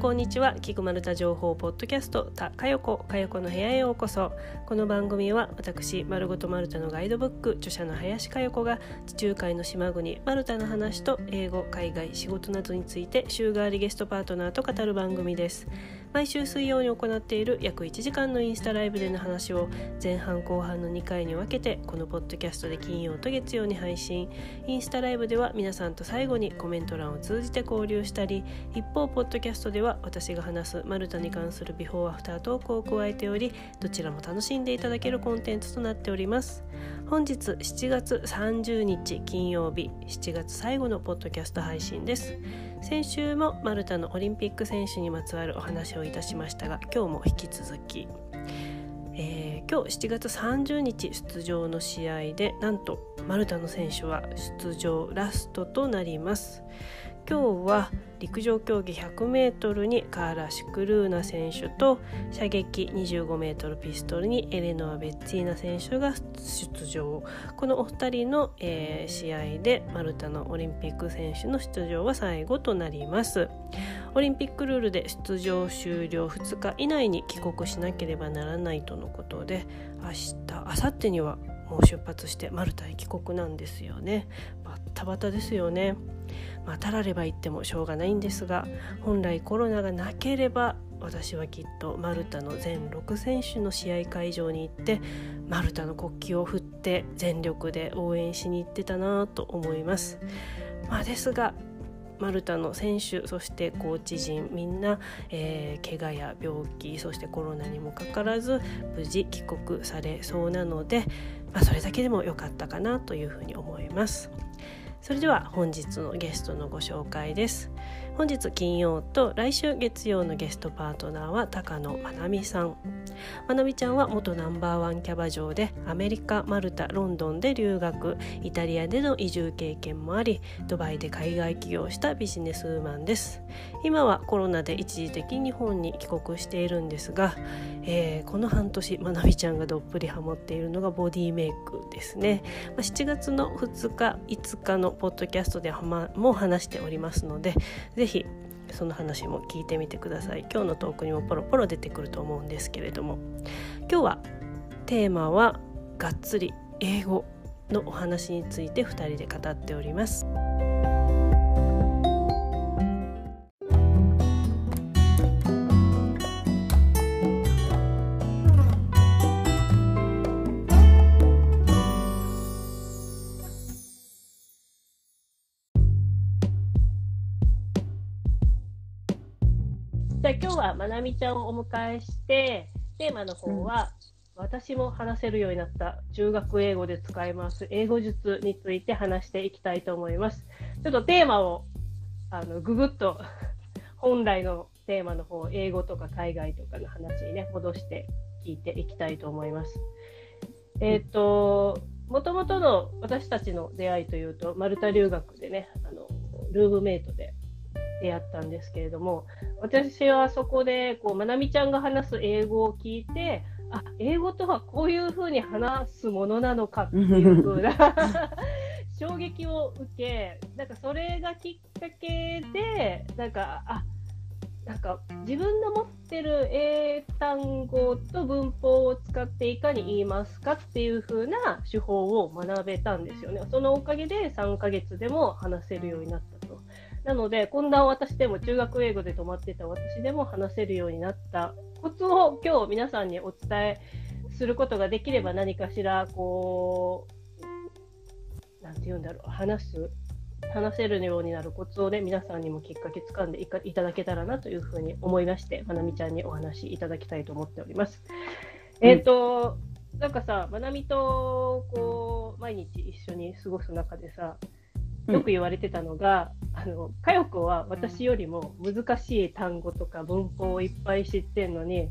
こんにちは。菊丸太情報ポッドキャストたかよこかよこの部屋へようこそ。この番組は私丸ごとマルタのガイドブック著者の林かよこが地中海の島国マルタの話と英語海外仕事などについて週替わりゲストパートナーと語る番組です。毎週水曜に行っている約1時間のインスタライブでの話を前半後半の2回に分けてこのポッドキャストで金曜と月曜に配信。インスタライブでは皆さんと最後にコメント欄を通じて交流したり一方ポッドキャストでは私が話すマルタに関するビフォーアフタートークを加えておりどちらも楽しんでいただけるコンテンツとなっております。本日7月30日金曜日7月最後のポッドキャスト配信です。先週もマルタのオリンピック選手にまつわるお話をいたしましたが今日も引き続き、えー、今日7月30日出場の試合でなんとマルタの選手は出場ラストとなります。今日は陸上競技 100m にカーラ・シクルーナ選手と射撃 25m ピストルにエレノア・ベッツィーナ選手が出場。このお二人の、えー、試合でマルタのオリンピック選手の出場は最後となります。オリンピックルールで出場終了2日以内に帰国しなければならないとのことで明日明後日にはもう出発してマルタへ帰国なんですよねバッタバタですよねまあ、たられば言ってもしょうがないんですが本来コロナがなければ私はきっとマルタの全6選手の試合会場に行ってマルタの国旗を振って全力で応援しに行ってたなと思います。まあ、ですがマルタの選手そしてコーチ陣みんな、えー、怪我や病気そしてコロナにもかかわらず無事帰国されそうなので、まあ、それだけでも良かったかなというふうに思います。それでは本日のゲストのご紹介です本日金曜と来週月曜のゲストパートナーは高野まなみさん。まなみちゃんは元ナンバーワンキャバ嬢でアメリカマルタロンドンで留学イタリアでの移住経験もありドバイで海外起業したビジネスウーマンです。今はコロナで一時的に日本に帰国しているんですが、えー、この半年まなみちゃんがどっぷりハマっているのがボディメイクですね、まあ、7月の2日5日のポッドキャストでも話しておりますのでぜひその話も聞いてみてください今日のトークにもポロポロ出てくると思うんですけれども今日はテーマはがっつり英語のお話について2人で語っております。まなみちゃんをお迎えしてテーマの方は、うん、私も話せるようになった中学英語で使います英語術について話していきたいと思います。ちょっとテーマをあのググッと 本来のテーマの方英語とか海外とかの話にね戻して聞いていきたいと思います。えっ、ー、ともともとの私たちの出会いというとマルタ留学でねあのルームメイトで出会ったんですけれども私はそこでこうまなみちゃんが話す英語を聞いてあ英語とはこういうふうに話すものなのかっていうふうな 衝撃を受けなんかそれがきっかけでなんかあなんか自分の持ってる英単語と文法を使っていかに言いますかっていう風な手法を学べたんですよね。そのおかげで3ヶ月でも話せるようになったと。なので、こんな私でも中学英語で止まってた私でも話せるようになったコツを今日皆さんにお伝えすることができれば何かしらこう、なんて言うんだろう、話す、話せるようになるコツをね、皆さんにもきっかけつかんでいいただけたらなというふうに思いまして、まなみちゃんにお話しいただきたいと思っております。えっ、ー、と、なんかさ、まなみとこう毎日一緒に過ごす中でさ、よく言われてたのが、うん、あの佳代子は私よりも難しい単語とか文法をいっぱい知ってんのに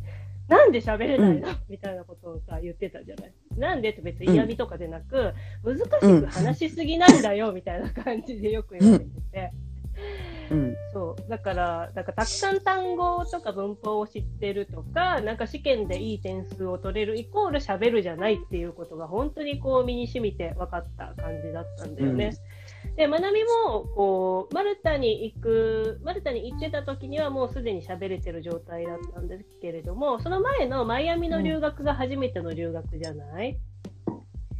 なんで喋れないの、うん、みたいなことをさ言ってたじゃない？なんでって別に嫌味とかでなく、難しく話しすぎなんだよみたいな感じでよく言われてて。うん、そう。だからなんかたくさん単語とか文法を知ってるとかなんか試験でいい点数を取れるイコール喋るじゃないっていうことが本当にこう身に染みて分かった感じだったんだよね。うんで、まなみも、こう、マルタに行く、マルタに行ってた時にはもうすでに喋れてる状態だったんですけれども、その前のマイアミの留学が初めての留学じゃない、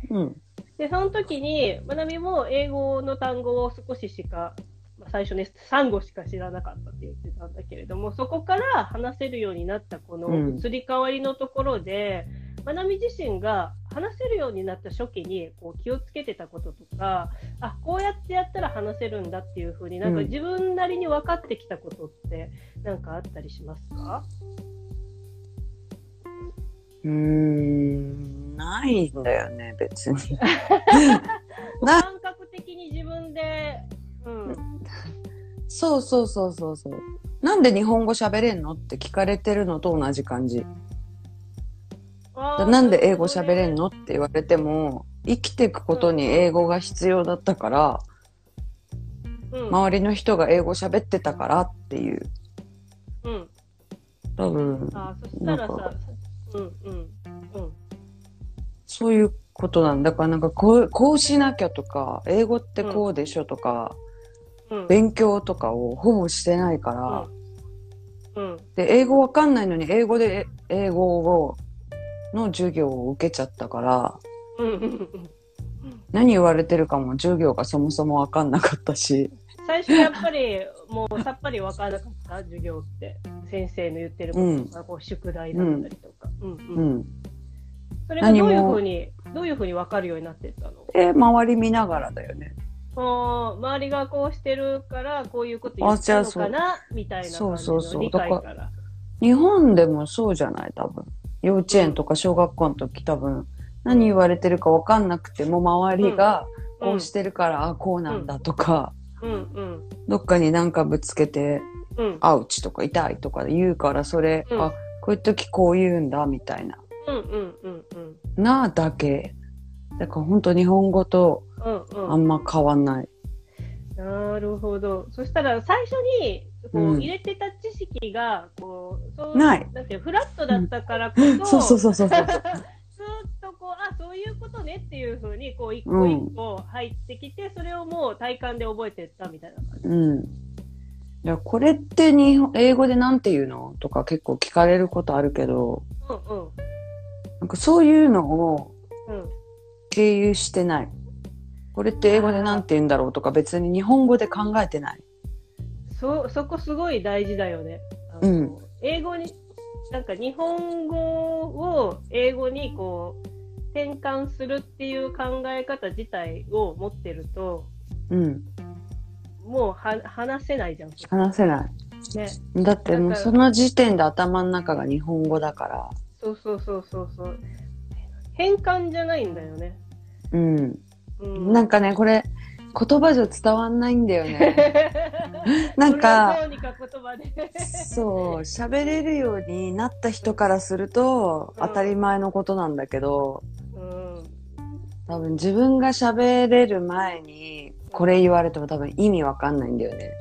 うん。で、その時に、まなみも英語の単語を少ししか、まあ最初ね、3語しか知らなかったって言ってたんだけれども、そこから話せるようになったこのうん移り変わりのところで、まなみ自身が話せるようになった初期にこう気をつけてたこととか、あ、こうやってやったら話せるんだっていうふうになんかうん自分なりに分かってきたことってなんかあったりしますか、うーん、ないんだよね、別に。な感覚的に自分で、うん。そうそうそうそうそう。なんで日本語喋れんのって聞かれてるのと同じ感じ。あーなんで英語喋れんの？って言われても、生きていくことに英語が必要だったから、うん周りの人が英語喋ってたからっていう。うん。多分、あそしたらなんさ、うんうんうんそういうことなんだ。だからなんかこう、こうしなきゃとか、英語ってこうでしょとか、うん。勉強とかをほぼしてないから、うん。で、英語わかんないのに英語でえ英語をの授業を受けちゃったから、うんうんうん。何言われてるかも授業がそもそもわかんなかったし、最初やっぱりもうさっぱり分からなかった授業って。先生の言ってることとか、こう宿題だったりとか、うん。ううん。ん。それがどういうふうにどういうふうに分かるようになってったの？で、周り見ながらだよね。周りがこうしてるからこういうこと言ったのかなみたいな感じそうそうそう。の理解だかから。日本でもそうじゃない？多分。幼稚園とか小学校の時多分、何言われてるかわかんなくても周りがこうしてるから、あ、こうなんだとか、どっかになんかぶつけて、うんアウチとか痛いとか言うから、それ、うんあ、こういう時こう言うんだ、みたいな。なだけ。だから本当日本語とあんま変わんない。なるほど。そしたら最初にこう、うん入れてた知識がこうそうないなんてフラットだったからこそ、そうそうそうそうそう。ずーっとこうあそういうことねっていうふうにこう一個一個入ってきて、それをもう体感で覚えてったみたいな感じ。うん。いや、これって日本英語でなんて言うのとか結構聞かれることあるけど、うんうんなんかそういうのをうん経由してない。これって英語でなんて言うんだろうとか別に日本語で考えてない。そそこすごい大事だよね。あのうん英語になんか日本語を英語にこう転換するっていう考え方自体を持ってるとうん。もうは話せないじゃん。話せない。ね。だってもうその時点で頭の中が日本語だから。そうそうそうそうそう。変換じゃないんだよね。うん。うん、なんかね、これ言葉じゃ伝わんないんだよね。なんかそう喋れるようになった人からするとうん当たり前のことなんだけど、うん。多分自分が喋れる前にこれ言われても多分意味わかんないんだよね。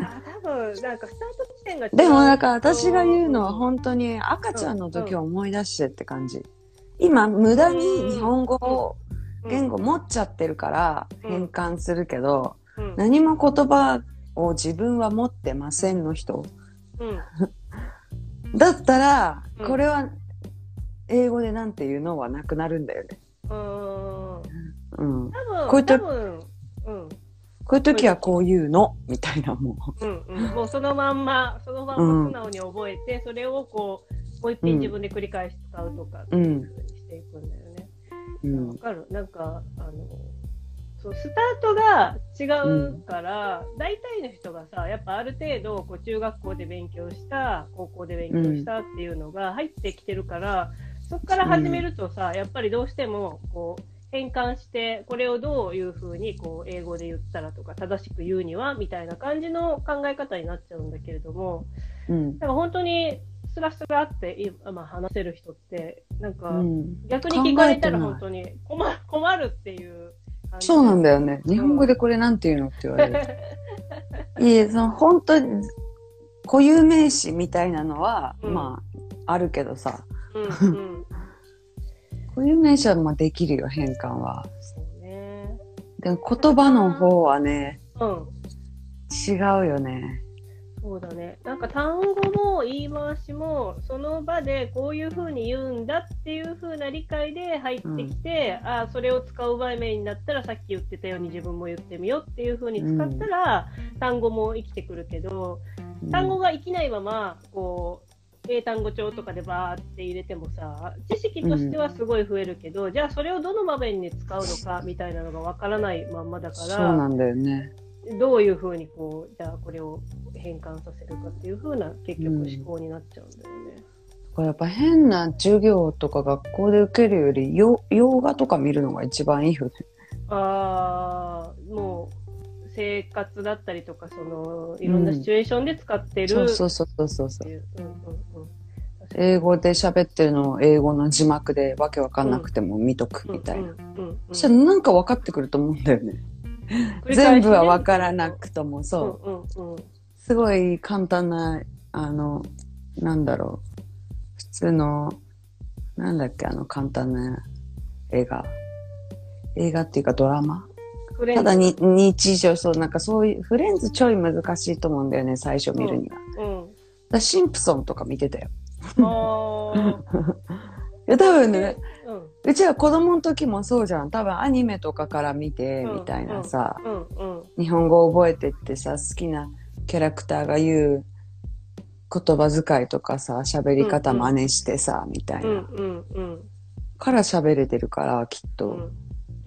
あ、多分なんかスタート地点が違うでもなんか私が言うのはん本当に赤ちゃんの時を思い出してって感じ。今無駄に日本語を言語持っちゃってるからうん変換するけど、うん何も言葉を自分は持ってませんの人。うん だったらうん、これは英語でなんていうのはなくなるんだよね。うん。うん。多分、こういうん。こういう時はこういうの？みたいなもうんうん、もうそのまんま、そのまんま素直に覚えて、それをこう、もう一品自分で繰り返し使うとか、っていうふうにしていくんだよね。う。うんわ。かるなんか、あの、そう、スタートが違うから、大体の人がさ、やっぱある程度、こう、中学校で勉強した、高校で勉強したっていうのが入ってきてるから、そこから始めるとさ、やっぱりどうしても、こう、変換して、これをどういうふうに、こう、英語で言ったらとか、正しく言うには、みたいな感じの考え方になっちゃうんだけれども、うん。なんか本当に、スラスラって、いまあ、話せる人って、なんか、うん。逆に聞かれたら本当に困る困るっていう。そうなんだよね。日本語でこれなんていうのって言われる。いえ、その本当に固有名詞みたいなのは、うんまあ、あるけどさ、うんうん。固有名詞はまあできるよ、変換は。そうね。でも言葉の方はね、うん。違うよね。そうだね。なんか単語も言い回しも、その場でこういうふうに言うんだっていうふうな理解で入ってきて、ああ、それを使う場面になったらさっき言ってたように自分も言ってみようっていうふうに使ったら、単語も生きてくるけど、単語が生きないまま、こう、英単語帳とかでバーって入れてもさ、知識としてはすごい増えるけど、じゃあそれをどの場面に使うのかみたいなのがわからないまんまだかそうら、なんだよね。どういうふうにこう、じゃあこれを変換させるかっていうふうな結局思考になっちゃうんだよね。これやっぱ変な授業とか学校で受けるより、よ洋画とか見るのが一番いいよね。ああ、もう生活だったりとか、そのいろんなシチュエーションで使ってるそうそうそうそうそうっていう。うんうんうん英語で喋ってるのを英語の字幕でわけわかんなくても見とくみたいな。そしたらなんか分かってくると思うんだよね。全部は分からなくとも、そう。うんうんうんすごい簡単な、あの、なんだろう。普通の、なんだっけ、あの簡単な映画。映画っていうかドラマただに日常、そう、なんかそういう、フレンズちょい難しいと思うんだよね、最初見るには。だかうん。らシンプソンとか見てたよ。いや、多分ね、うちは子供の時もそうじゃん。多分アニメとかから見て、みたいなさ、日本語を覚えてってさ、好きなキャラクターが言う言葉遣いとかさ、喋り方真似してさ、みたいな。から喋れてるから、きっと。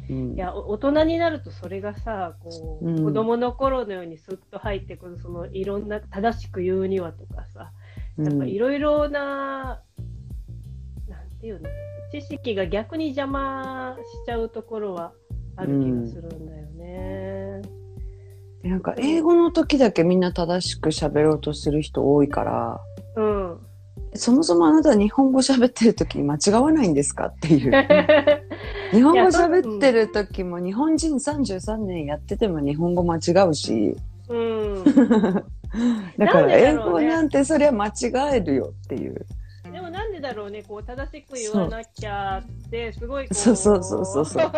いやお大人になるとそれがさこう、うん。子供の頃のようにスッと入ってくるそのいろんな正しく言うにはとかさ。やっぱいろいろな、ていうの知識が逆に邪魔しちゃうところはある気がするんだよね。うんなんか英語の時だけみんな正しく喋ろうとする人多いから、うん。そもそもあなた日本語喋ってる時に間違わないんですかっていう。日本語喋ってる時も日本人33年やってても日本語間違うし、うん。だから英語なんてそりゃ間違えるよっていう。だろうね、こう正しく言わなきゃって、すごい。そうそうそうそうそう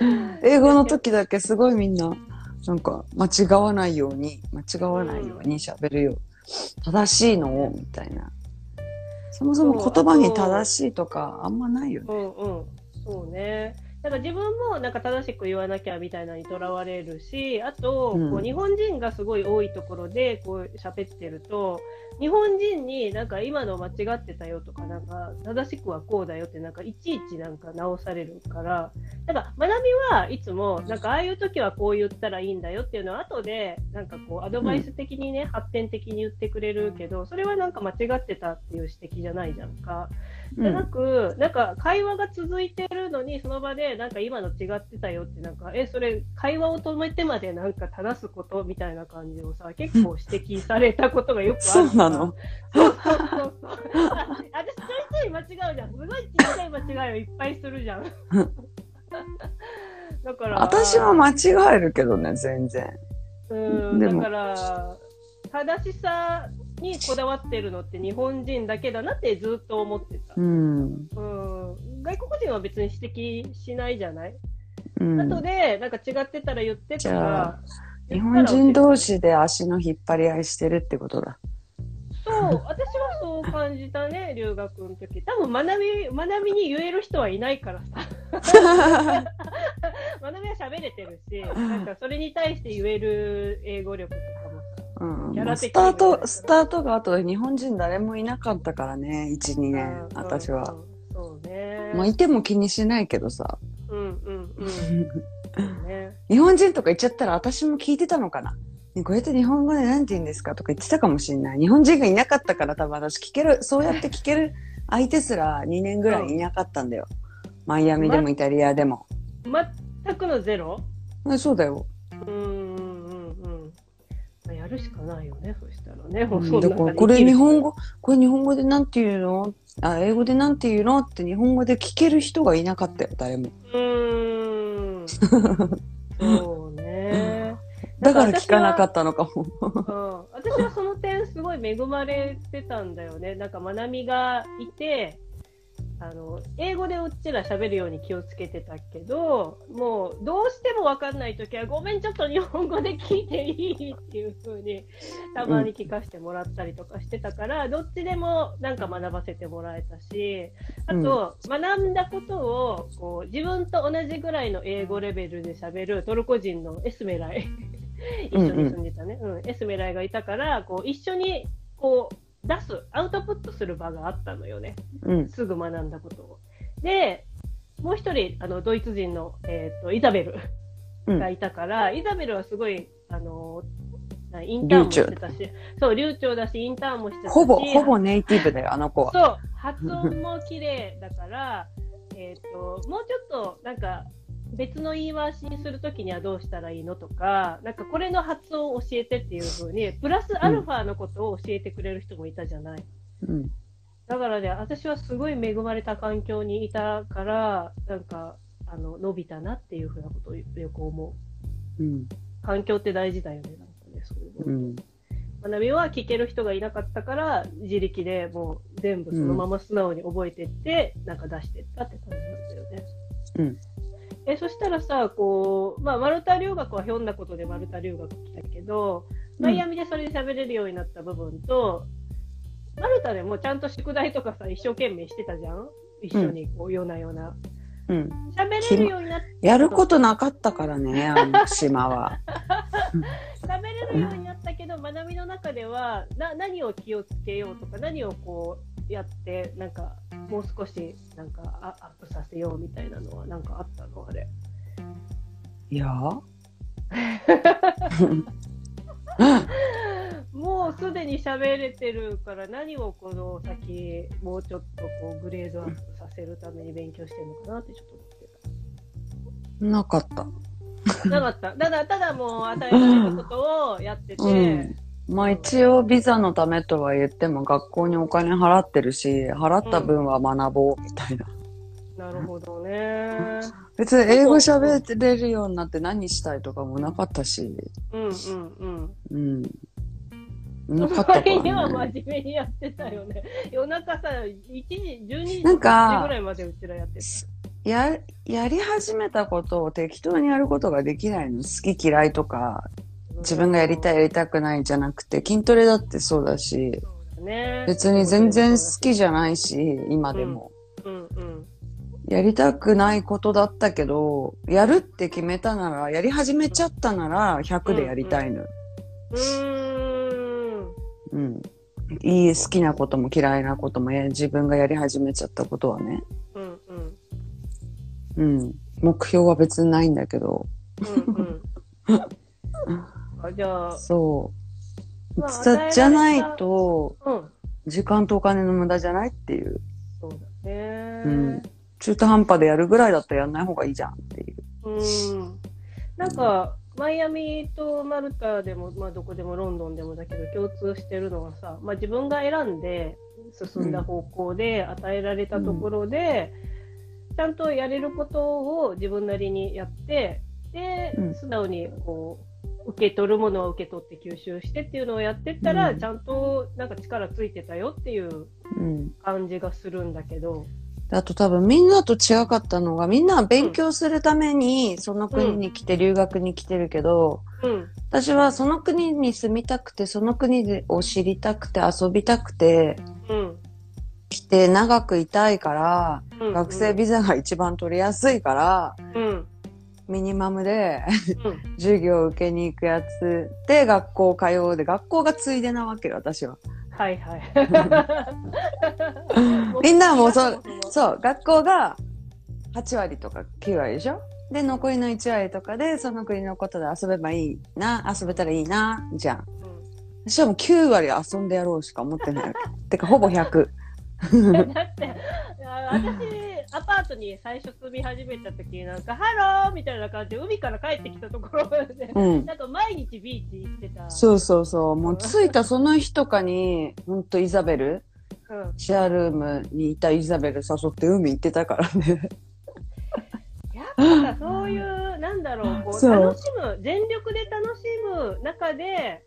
英語の時だけすごいみんな、なんか間違わないように、間違わないように喋るよ。正しいのを、みたいな。そもそも言葉に正しいとかあんまないよね。うんうん。そうね。なんか自分もなんか正しく言わなきゃみたいなのにとらわれるし、あと、うんこう日本人がすごい多いところでこう喋ってると、日本人になんか今の間違ってたよとか、なんか正しくはこうだよってなんかいちいちなんか直されるから、なんか学びはいつもなんかああいう時はこう言ったらいいんだよっていうのは後でなんかこうアドバイス的にね、発展的に言ってくれるけど、それはなんか間違ってたっていう指摘じゃないじゃんか。じゃなく、なんか会話が続いてるのに、その場でなんか今の違ってたよって、なんか、え、それ会話を止めてまでなんか正すことみたいな感じをさ、結構指摘されたことがよくある。そうなのそうそうそうそう。あ私ちょいちょい間違うじゃん。すごいちっちゃい間違いをいっぱいするじゃん。だから。私は間違えるけどね、全然。うん、だから、正しさにこだわってるのって日本人だけだなってずっと思ってた。うん。うん、外国人は別に指摘しないじゃない、うん、後で、なんか違ってたら言ってとか。日本人同士士で足の引っ張り合いしてるってことだ。そう、私はそう感じたね、留学の時。多分学び、学びに言える人はいないからさ。学びは喋れてるし、なんかそれに対して言える英語力とかもさ。うんスタート、スタートが後で日本人誰もいなかったからね、1、2年、うん私は。。うんそうね。まあ、いても気にしないけどさ。うんうんうん。日本人とか言っちゃったら私も聞いてたのかな。ねこうやって日本語で何て言うんですかとか言ってたかもしれない。日本人がいなかったから多分私聞ける、そうやって聞ける相手すら2年ぐらいいなかったんだよ。マイアミでもイタリアでも。全くのゼロ？えそうだよ。うん。るしかないよね、そしたらね。もううん だからこれ日本語、これ日本語でなんて言うの？あ、英語でなんて言うの？って日本語で聞ける人がいなかったよ、誰も。うーん。そうね。だから聞かなかったのかも。うん、私はその点すごい恵まれてたんだよね。なんか、まなみがいて、あの、英語でうちら喋るように気をつけてたけど、もう、どうしてもわかんないときは、ごめん、ちょっと日本語で聞いていいっていう風に、たまに聞かせてもらったりとかしてたから、どっちでもなんか学ばせてもらえたし、あと、学んだことを、こう、自分と同じぐらいの英語レベルで喋るトルコ人のエスメライ、一緒に住んでたね、うん、エスメライがいたから、こう、一緒に、こう、出す、アウトプットする場があったのよね。うん。すぐ学んだことを。で、もう一人、あの、ドイツ人の、えっ、と、イザベルうんがいたから、イザベルはすごい、あの、なインターンもしてたし、そう、流暢だし、インターンもしてたし、ほぼ、ほぼネイティブだよ、あの子は。そう、発音も綺麗だから、えっと、もうちょっと、なんか、別の言い回しにするときにはどうしたらいいのとか、なんかこれの発音を教えてっていう風に、プラスアルファのことを教えてくれる人もいたじゃない。うん。だからね、私はすごい恵まれた環境にいたから、なんか、あの、伸びたなっていうふうなことをよく思う。うん。環境って大事だよね、なんかね、そういうの。うん。学びは聞ける人がいなかったから、自力でもう全部そのまま素直に覚えてって、なんか出してったって感じなんだよね。うん。え、そしたらさ、こう、まあ、マルタ留学はひょんなことでマルタ留学来たけど、マイアミでそれで喋れるようになった部分と、マルタでもちゃんと宿題とかさ、一生懸命してたじゃん？一緒にこう、ようなような。うん。喋れるようになっやることなかったからね、あの島は。喋れるようになったけど、学びの中ではな何を気をつけようとか何をこうやってなんかもう少しなんかアアップさせようみたいなのはなんかあったの？あれ。いや？もうすでに喋れてるから何をこの先もうちょっとこうグレードアップさせるために勉強してるのかなってちょっと思ってなかった。た。なかった。ただただもう与えられたことをやってて。うんまあ一応ビザのためとは言っても学校にお金払ってるし、払った分は学ぼうみたいな。なるほどね。別に英語喋れるようになって何したいとかもなかったし。うんうんうん。うん。なかったか割にはらね。真面目にやってたよね。夜中さ、1時、12時、なんか1時ぐらいまでうちらやってた。や、やり始めたことを適当にやることができないの。好き嫌いとか、自分がやりたいやりたくないじゃなくて、筋トレだってそうだし、ね。別に全然好きじゃないし、今でも。うんうん。やりたくないことだったけど、やるって決めたなら、やり始めちゃったなら、100でやりたいの。うーん。うん。いい、好きなことも嫌いなことも、や自分がやり始めちゃったことはね。うんうん。うん。目標は別にないんだけど、うんうん。あじゃあ、そう。まあじゃないと、うん。時間とお金の無駄じゃないっていう。そうだね。うん。中途半端でやるぐらいだったらやんない方がいいじゃんっていう。うん。なんか、マイアミとマルタでも、まあどこでもロンドンでもだけど共通してるのはさ、まあ自分が選んで進んだ方向で与えられたところで、ちゃんとやれることを自分なりにやって、でうん、素直にこう、受け取るものは受け取って吸収してっていうのをやってったら、うんちゃんとなんか力ついてたよっていううん。感じがするんだけど、あと多分みんなと違かったのが、みんなは勉強するためにその国に来て留学に来てるけど、うん、私はその国に住みたくて、その国を知りたくて、遊びたくて、うん。来て長くいたいから、うん学生ビザが一番取りやすいから、うん。ミニマムでうん。授業を受けに行くやつで学校通うで、学校がついでなわけよ、私は。はいはい。みんなはもうそう、そう、学校が8割とか9割でしょ？で、残りの1割とかで、その国のことで遊べばいいな、遊べたらいいな、じゃん。私はもう9割遊んでやろうしか思ってないわけ。てか、ほぼ100。うん、だって、あ私、アパートに最初住み始めた時になんか、ハローみたいな感じで海から帰ってきたところで、うん。なんか毎日ビーチ行ってた。そうそうそう。もう着いたその日とかに、ほんとイザベル、うん。シェアルームにいたイザベル誘って海行ってたからね。やっぱさ、そういう、なんだろう、こう楽しむ、全力で楽しむ中で、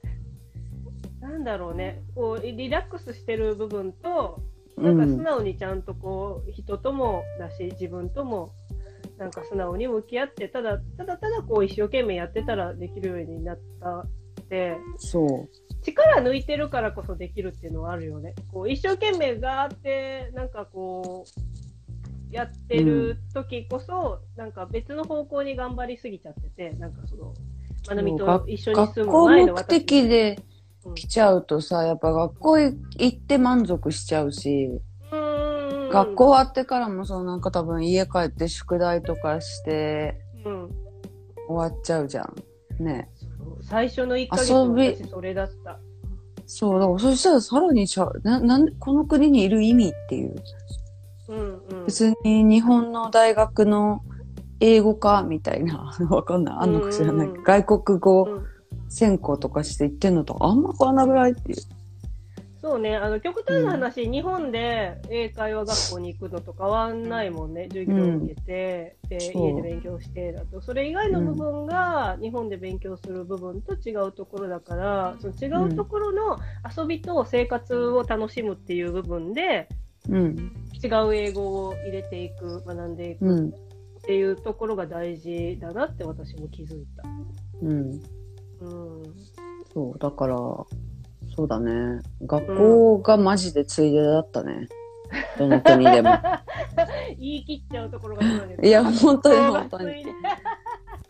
なんだろうね、こう、リラックスしてる部分と、なんか素直にちゃんとこう人ともだし自分ともなんか素直に向き合ってただただただこう一生懸命やってたらできるようになったってそう。力抜いてるからこそできるっていうのはあるよね。こう一生懸命ガーってなんかこうやってる時こそ、なんか別の方向に頑張りすぎちゃっててなんかそのまなみと一緒に住む前の目的でうん来ちゃうとさ、やっぱ学校行って満足しちゃうし、学校終わってからもそうなんか多分家帰って宿題とかしてうん終わっちゃうじゃん。ね。最初の1ヶ月それだった。そう、だからそしたらさらにちゃう、な、なんでこの国にいる意味っていう。うんうん、別に日本の大学の英語科みたいな、わかんない。あんのか知らない。うんうんうん外国語うん専攻とかして言ってんのとあんま変わんなくないっていう。そうね、あの極端な話、日本で英会話学校に行くのと変わんないもんね、授業を受けて、でそう家で勉強してだと、それ以外の部分が日本で勉強する部分と違うところだから、その違うところの遊びと生活を楽しむっていう部分で、うん。違う英語を入れていく、学んでいくうん。っていうところが大事だなって私も気づいた。うん。うん、そう、だから、そうだね。学校がマジでついでだったね。どの国でも。言い切っちゃうところがそうですいや、本当に本当に。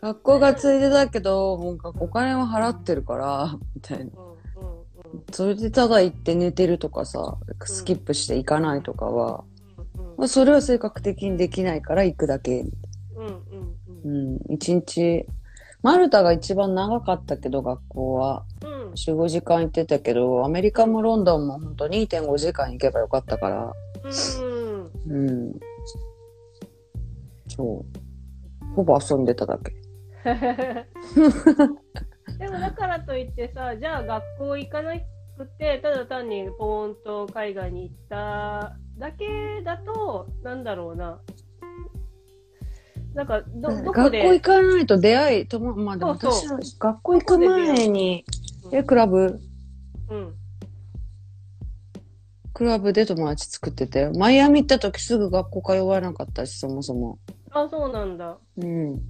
学校がついでだけど、もうお金は払ってるから、みたいな。うんうんうんそれでただ行って寝てるとかさ、スキップして行かないとかは、うんまあ、それは性格的にできないから行くだけ。うんうんううんん、一日、マルタが一番長かったけど、学校は。うん4、5時間行ってたけど、アメリカもロンドンも本当2.5時間行けばよかったから。うんうん。そう。ほぼ遊んでただけ。でもだからといってさ、じゃあ学校行かなくて、ただ単にポーンと海外に行っただけだと、なんだろうな。なんかど、どこ学校で行かないと出会い、ともまあでも私学校行く前に、え、クラブ？うん。クラブで友達作ってたよ。マイアミ行った時すぐ学校通わなかったし、そもそも。あ、そうなんだ。うん。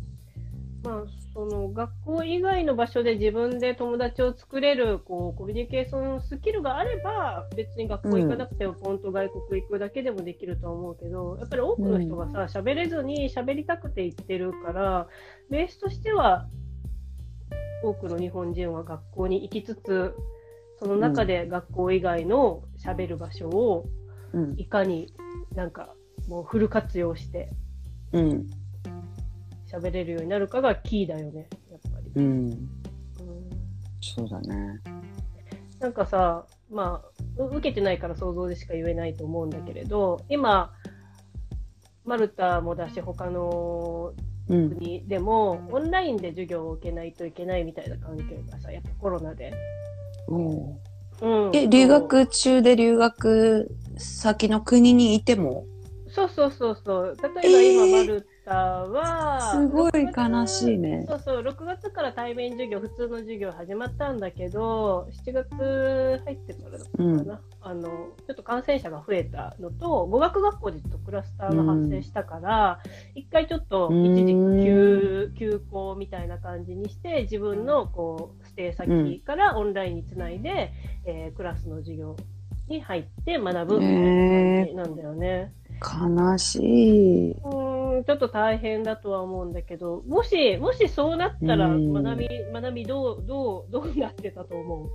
まあ、その学校以外の場所で自分で友達を作れるこうコミュニケーションスキルがあれば別に学校行かなくてもポンと外国行くだけでもできるとは思うけどやっぱり多くの人がさ喋れずに喋りたくて行ってるからベースとしては多くの日本人は学校に行きつつその中で学校以外の喋る場所をうん。いかになんかもうフル活用してうん。喋れるようになるかがキーだよねやっぱり。うん。うんそうだね。なんかさ、まあ、う受けてないから想像でしか言えないと思うんだけれど、今、マルタもだし、他のうん。国でも、オンラインで授業を受けないといけないみたいな環境がさ、やっぱコロナで。おうん、え、留学中で留学先の国にいても？そうそうそうそう。例えば今、えーマルタは、すごい6月悲しいね。そうそう、6月から対面授業、普通の授業始まったんだけど、7月入ってからだったかな、あの、ちょっと感染者が増えたのと、語学学校でちょっとクラスターが発生したから、一、回ちょっと一時休、休校みたいな感じにして、自分のこう、ステイ先からオンラインにつないで、えークラスの授業に入って学ぶなんだよね。悲しい。うーんちょっと大変だとは思うんだけど、もし、もしそうなったら、うん学び、学びどう、どう、どうなってたと思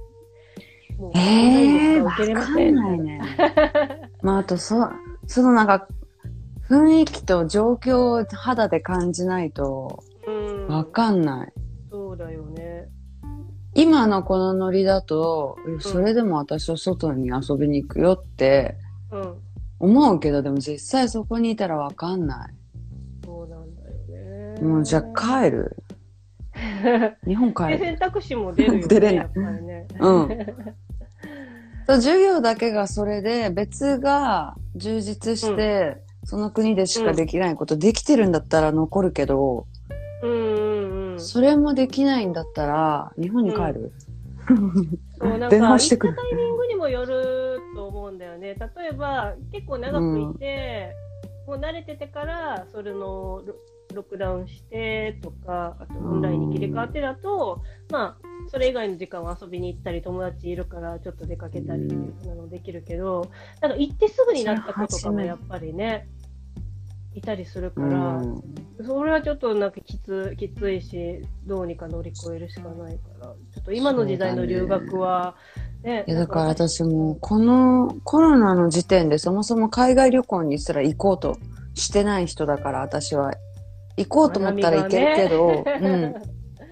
う？もう、ええー、わかんんないね。まあ、あと、そ、そのなんか、雰囲気と状況を肌で感じないと、うん。わかんない。そうだよね。今のこのノリだと、それでも私は外に遊びに行くよってうん。思うけど、でも実際そこにいたらわかんない。そうなんだよね。もうじゃあ帰る？日本帰で、る。選択肢も出るよね。出れないね。うん。そう授業だけがそれで、別が充実して、その国でしかできないことできてるんだったら残るけど、うんうんうん。そそれもできないんだったら、日本に帰る？う、なん電話してくるタイミングにもよると思うんうんだよね。例えば結構長くいて、もう慣れててからそれのロロックダウンしてとかあとオンラインに切り替わってだと、まあそれ以外の時間は遊びに行ったり友達いるからちょっと出かけたりなのできるけど、なんか行ってすぐになった子とかもやっぱりねいたりするから、うんそれはちょっとなんかきつきついしどうにか乗り越えるしかないからちょっと今の時代の留学はねいやだから私もうこのコロナの時点でそもそも海外旅行にすら行こうとしてない人だから私は。行こうと思ったら行けるけど、うん、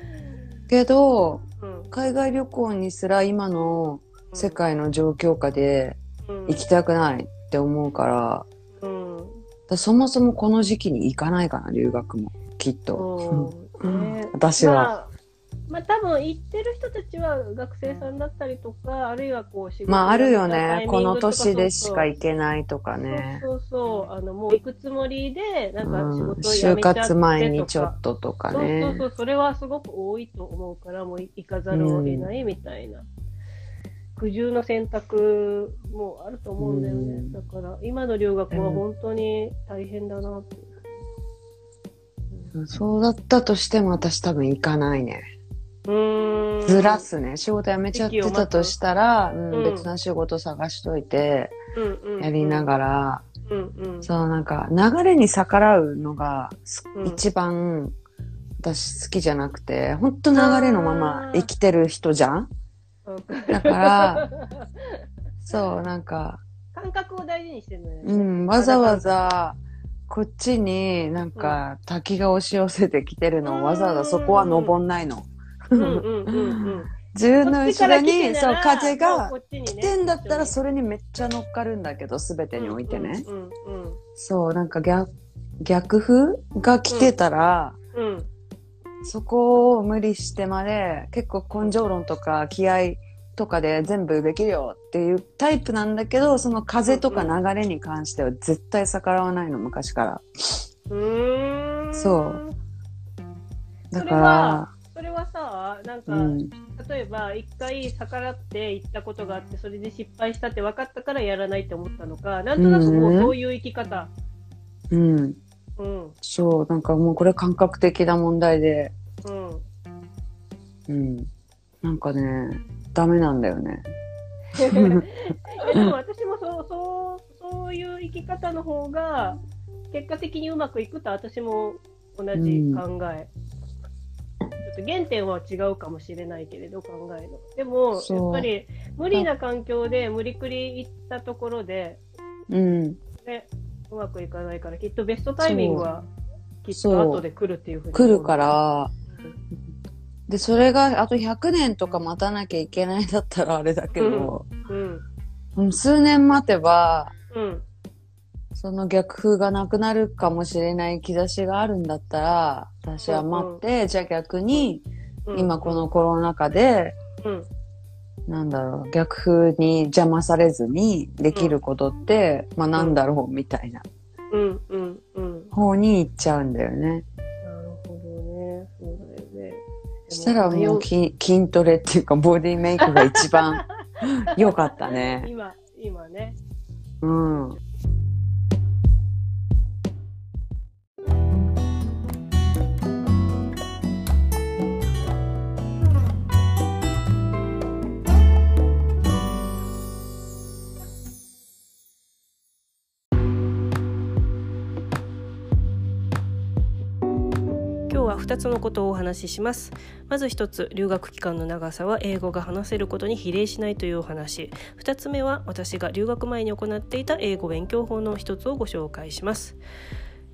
けどうん。海外旅行にすら今の世界の状況下でうん。行きたくないって思うからうん。だからそもそもこの時期に行かないかな留学もきっと、ね。私は、まあ、まあ多分行ってる人たちは学生さんだったりとかあるいはこう仕事まああるよね。この年でしか行けないとかそうねそうそう。あのもう行くつもりでなんか仕うん。事を辞就めちゃってとか、活前にちょっととかそうねそうそう。それはすごく多いと思うからもう行かざるを得ないみたいな、苦渋の選択もあると思うんだよね、うん。だから今の留学は本当に大変だなって、うん。そうだったとしても私多分行かないね。ずらすね。仕事辞めちゃってたとしたら、うんうん。別な仕事探しといて、やりながら、うんうん。そうなんか流れに逆らうのがす、うん。一番私好きじゃなくて、ほんと流れのまま生きてる人じゃん？だから、そうなんか、感覚を大事にしてるのよね。うん、わざわざ、こっちになんか滝が押し寄せてきてるのをわざわざそこは登んないの。自分の後ろに、そう、風が来来てんだったらそそれにめっちゃ乗っかるんだけど、すべてにおいてね。そう、なんか逆、逆風が来てたら、うん。うんそこを無理してまで、結構根性論とか気合とかで全部できるよっていうタイプなんだけど、その風とか流れに関しては絶対逆らわないの、昔から。うーん。そう。だから、それはさ、なんか、うん、例えば一回逆らって行ったことがあって、それで失敗したって分かったからやらないって思ったのか、なんとなくもうそういう生き方。うん。うん。そう、なんかもうこれ感覚的な問題で、うん。うん。なんかね、ダメなんだよね。でも私もそうそうそういう生き方の方が結果的にうまくいくと私も同じ考え、ちょっと原点は違うかもしれないけれど考えの。でもやっぱり無理な環境で無理くり行ったところで、うん。ね、うまくいかないからきっとベストタイミングはきっと後で来るっていうふうに来るか思ら、で、それがあと100年とか待たなきゃいけないだったらあれだけど、ううん。うん数年待てば、うん。その逆風がなくなるかもしれない兆しがあるんだったら、私は待って、じゃあ逆に、うん今このコロナ禍で、うんなんだろう、逆風に邪魔されずにできることって、まあなんだろうみたいなうんうんうん方に行っちゃうんだよね。なるほどねそうだよねそしたらもう筋筋トレっていうかボディメイクが一番良かったね。今、今ね。うん。2つのことをお話しします。まず1つ留学期間の長さは英語が話せることに比例しないというお話。2つ目は私が留学前に行っていた英語勉強法の1つをご紹介します。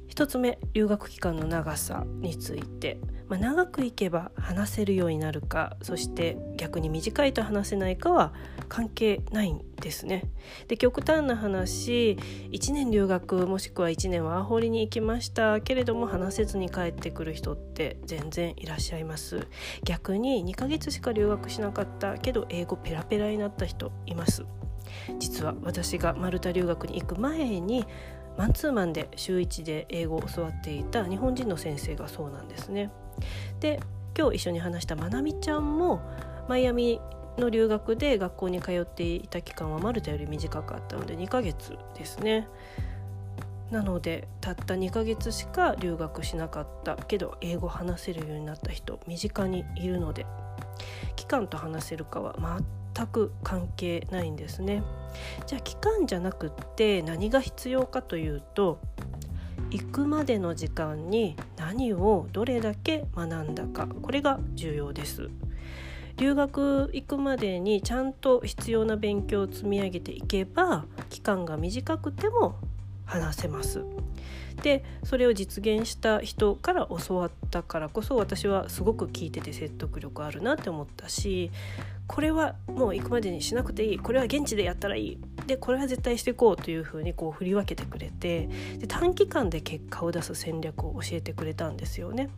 1つ目留学期間の長さについて、まあ、長くいけば話せるようになるかそして逆に短いと話せないかは関係ないんですね。で極端な話1年留学もしくは1年ワーホリに行きましたけれども話せずに帰ってくる人って全然いらっしゃいます。逆に2ヶ月しか留学しなかったけど英語ペラペラになった人います。実は私がマルタ留学に行く前にマンツーマンで週1で英語を教わっていた日本人の先生がそうなんですね。で今日一緒に話したまなみちゃんもマイアミの留学で学校に通っていた期間はマルタより短かったので2ヶ月ですね。なのでたった2ヶ月しか留学しなかったけど英語話せるようになった人身近にいるので期間と話せるかは全く関係ないんですね。じゃあ期間じゃなくって何が必要かというと行くまでの時間に何をどれだけ学んだかこれが重要です。留学行くまでにちゃんと必要な勉強を積み上げていけば期間が短くても話せます。でそれを実現した人から教わったからこそ私はすごく聞いてて説得力あるなって思ったしこれはもう行くまでにしなくていいこれは現地でやったらいいでこれは絶対していこうというふうにこう振り分けてくれてで短期間で結果を出す戦略を教えてくれたんですよね。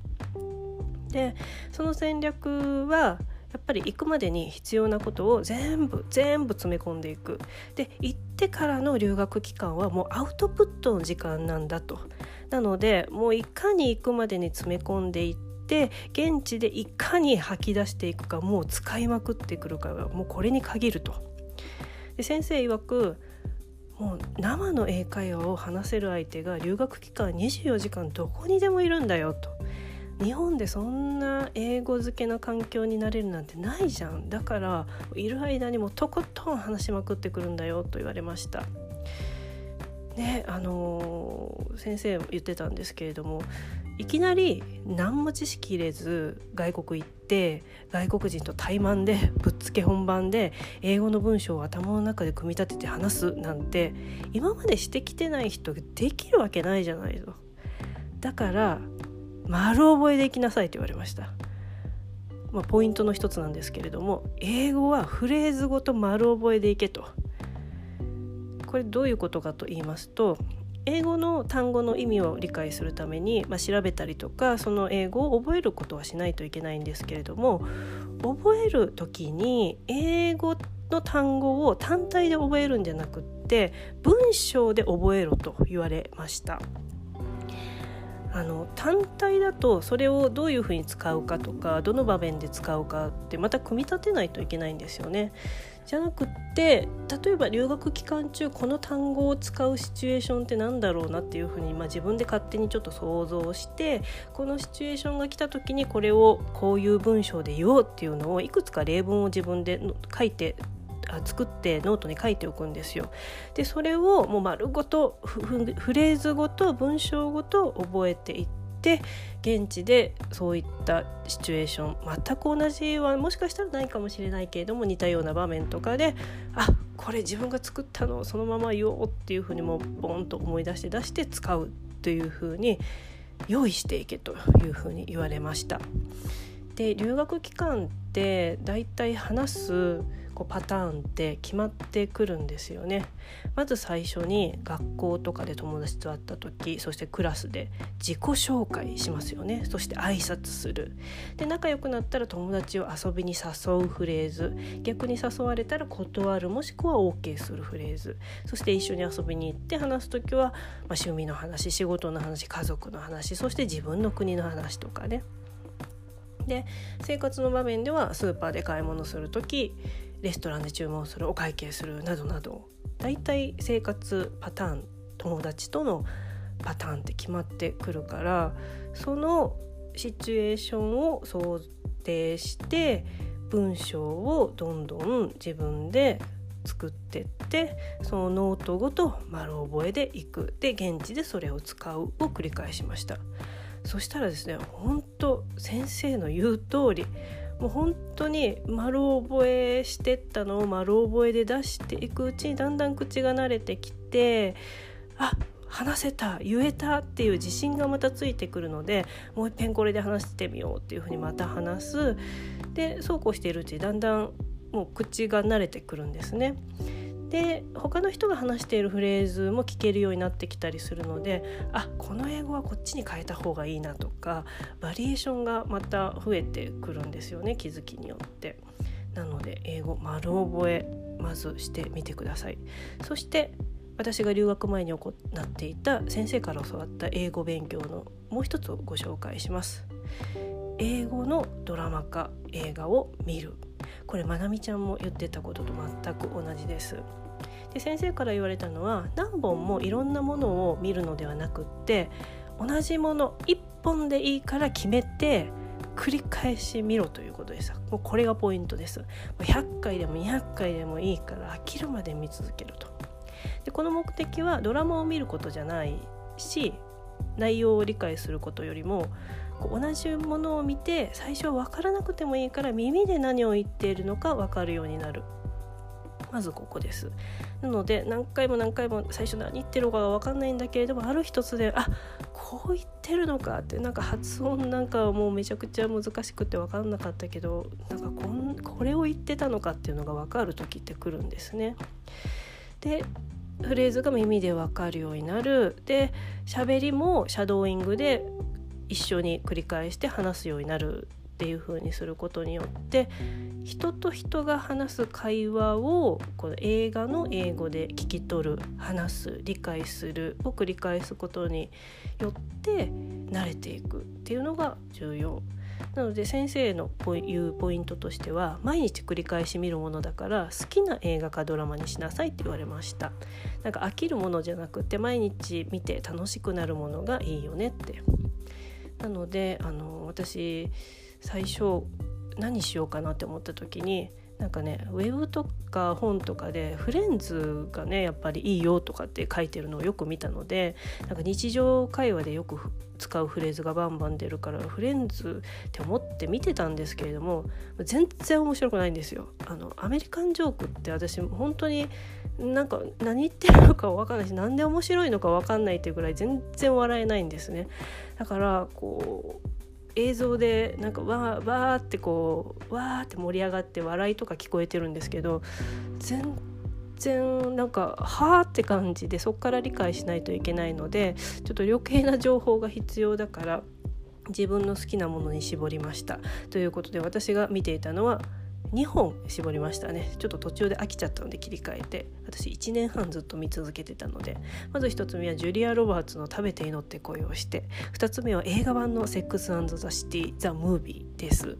でその戦略はやっぱり行くまでに必要なことを全部全部詰め込んでいく。で行ってからの留学期間はもうアウトプットの時間なんだと。なのでもういかに行くまでに詰め込んでいって現地でいかに吐き出していくかもう使いまくってくるからもうこれに限ると。で先生曰くもう生の英会話を話せる相手が留学期間24時間どこにでもいるんだよと。日本でそんな英語漬けな環境になれるなんてないじゃんだからいる間にもとことん話しまくってくるんだよと言われました。ねあのー、先生言ってたんですけれどもいきなり何も知識入れず外国行って外国人と対マンでぶっつけ本番で英語の文章を頭の中で組み立てて話すなんて今までしてきてない人できるわけないじゃないの。だから丸覚えできなさいと言われました。まあ、ポイントの一つなんですけれども英語はフレーズごと丸覚えでいけと。これどういうことかと言いますと英語の単語の意味を理解するために、まあ、調べたりとかその英語を覚えることはしないといけないんですけれども覚える時に英語の単語を単体で覚えるんじゃなくって文章で覚えろと言われました。あの単体だとそれをどういうふうに使うかとかどの場面で使うかってまた組み立てないといけないんですよね。じゃなくって例えば留学期間中この単語を使うシチュエーションって何だろうなっていうふうに、まあ、自分で勝手にちょっと想像してこのシチュエーションが来た時にこれをこういう文章で言おうっていうのをいくつか例文を自分で書いて作ってノートに書いておくんですよ。でそれをもう丸ごとフレーズごと文章ごと覚えていって現地でそういったシチュエーション全く同じはもしかしたらないかもしれないけれども似たような場面とかであこれ自分が作ったのをそのまま言おうっていうふうにもうボンと思い出して出して使うというふうに用意していけというふうに言われました。で留学期間ってだいたい話すこうパターンって決まってくるんですよね。まず最初に学校とかで友達と会った時そしてクラスで自己紹介しますよねそして挨拶するで仲良くなったら友達を遊びに誘うフレーズ逆に誘われたら断るもしくは OK するフレーズそして一緒に遊びに行って話す時は、まあ、趣味の話仕事の話家族の話そして自分の国の話とかね。で生活の場面ではスーパーで買い物する時レストランで注文するお会計するなどなどだいたい生活パターン友達とのパターンって決まってくるからそのシチュエーションを想定して文章をどんどん自分で作ってってそのノートごと丸覚えでいく。で現地でそれを使うを繰り返しました。そしたらですね本当先生の言う通りもう本当に丸覚えしてったのを丸覚えで出していくうちにだんだん口が慣れてきてあ話せた言えたっていう自信がまたついてくるのでもう一遍これで話してみようっていうふうにまた話すでそうこうしているうちにだんだんもう口が慣れてくるんですね。で他の人が話しているフレーズも聞けるようになってきたりするのであこの英語はこっちに変えた方がいいなとかバリエーションがまた増えてくるんですよね気づきによって。なので英語丸覚えまずしてみてください。そして私が留学前に行っていた先生から教わった英語勉強のもう一つをご紹介します。英語のドラマ化映画を見るこれまなみちゃんも言ってたことと全く同じです。で先生から言われたのは何本もいろんなものを見るのではなくって同じもの1本でいいから決めて繰り返し見ろということでした。もうこれがポイントです。100回でも200回でもいいから飽きるまで見続けると。でこの目的はドラマを見ることじゃないし内容を理解することよりもこう同じものを見て最初は分からなくてもいいから耳で何を言っているのか分かるようになる。まずここです。なので何回も何回も最初何言ってるのか分かんないんだけれどもある一つであこう言ってるのかってなんか発音なんかはもうめちゃくちゃ難しくて分かんなかったけどなんかこんこれを言ってたのかっていうのが分かる時ってくるんですね。でフレーズが耳で分かるようになる。で喋りもシャドーイングで一緒に繰り返して話すようになるっていう風にすることによって人と人が話す会話をこの映画の英語で聞き取る話す理解するを繰り返すことによって慣れていくっていうのが重要。なので先生の言うポイントとしては毎日繰り返し見るものだから好きな映画かドラマにしなさいって言われましたなんか飽きるものじゃなくて毎日見て楽しくなるものがいいよねってなのであの私最初何しようかなって思った時になんかねウェブとか本とかでフレンズがねやっぱりいいよとかって書いてるのをよく見たのでなんか日常会話でよく使うフレーズがバンバン出るからフレンズって思って見てたんですけれども全然面白くないんですよ。あのアメリカンジョークって私本当になんか何言ってるのか分かんないし何で面白いのか分かんないっていうぐらい全然笑えないんですね。だからこう映像でなんかわーわーってこうわーって盛り上がって笑いとか聞こえてるんですけど全然なんかはあって感じでそこから理解しないといけないのでちょっと余計な情報が必要だから自分の好きなものに絞りました。ということで私が見ていたのは2本絞りましたね。ちょっと途中で飽きちゃったので切り替えて。私1年半ずっと見続けてたので。まず1つ目はジュリア・ロバーツの「食べて祈って恋をして」2つ目は映画版の「セックスザ・シティ・ザ・ムービー」です。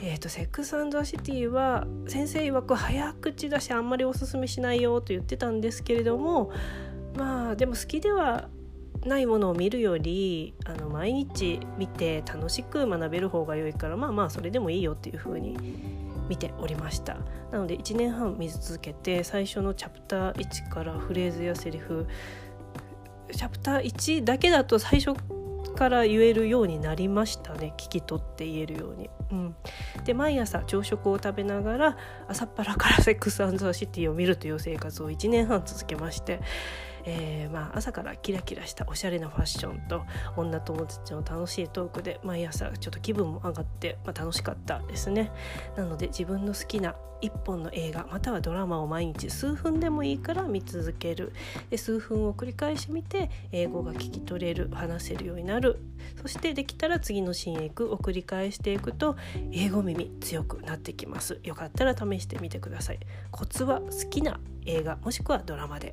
えーと、セックスザ・シティは先生曰く早口だしあんまりおすすめしないよと言ってたんですけれどもまあでも好きではないものを見るよりあの毎日見て楽しく学べる方が良いからまあまあそれでもいいよっていう風に見ておりました。なので1年半見続けて最初のチャプター1からフレーズやセリフチャプター1だけだと最初から言えるようになりましたね聞き取って言えるように。うん、で毎朝朝食を食べながら朝っぱらから「セックス・アンド・シティ」を見るという生活を1年半続けましてえー、まあ、朝からキラキラしたおしゃれなファッションと女友達の楽しいトークで毎朝ちょっと気分も上がって、まあ、楽しかったですね。なので自分の好きな1本の映画またはドラマを毎日数分でもいいから見続ける。で数分を繰り返し見て英語が聞き取れる話せるようになるそしてできたら次の新英を繰り返していくと英語耳強くなってきます。よかったら試してみてください。コツは好きな映画もしくはドラマで。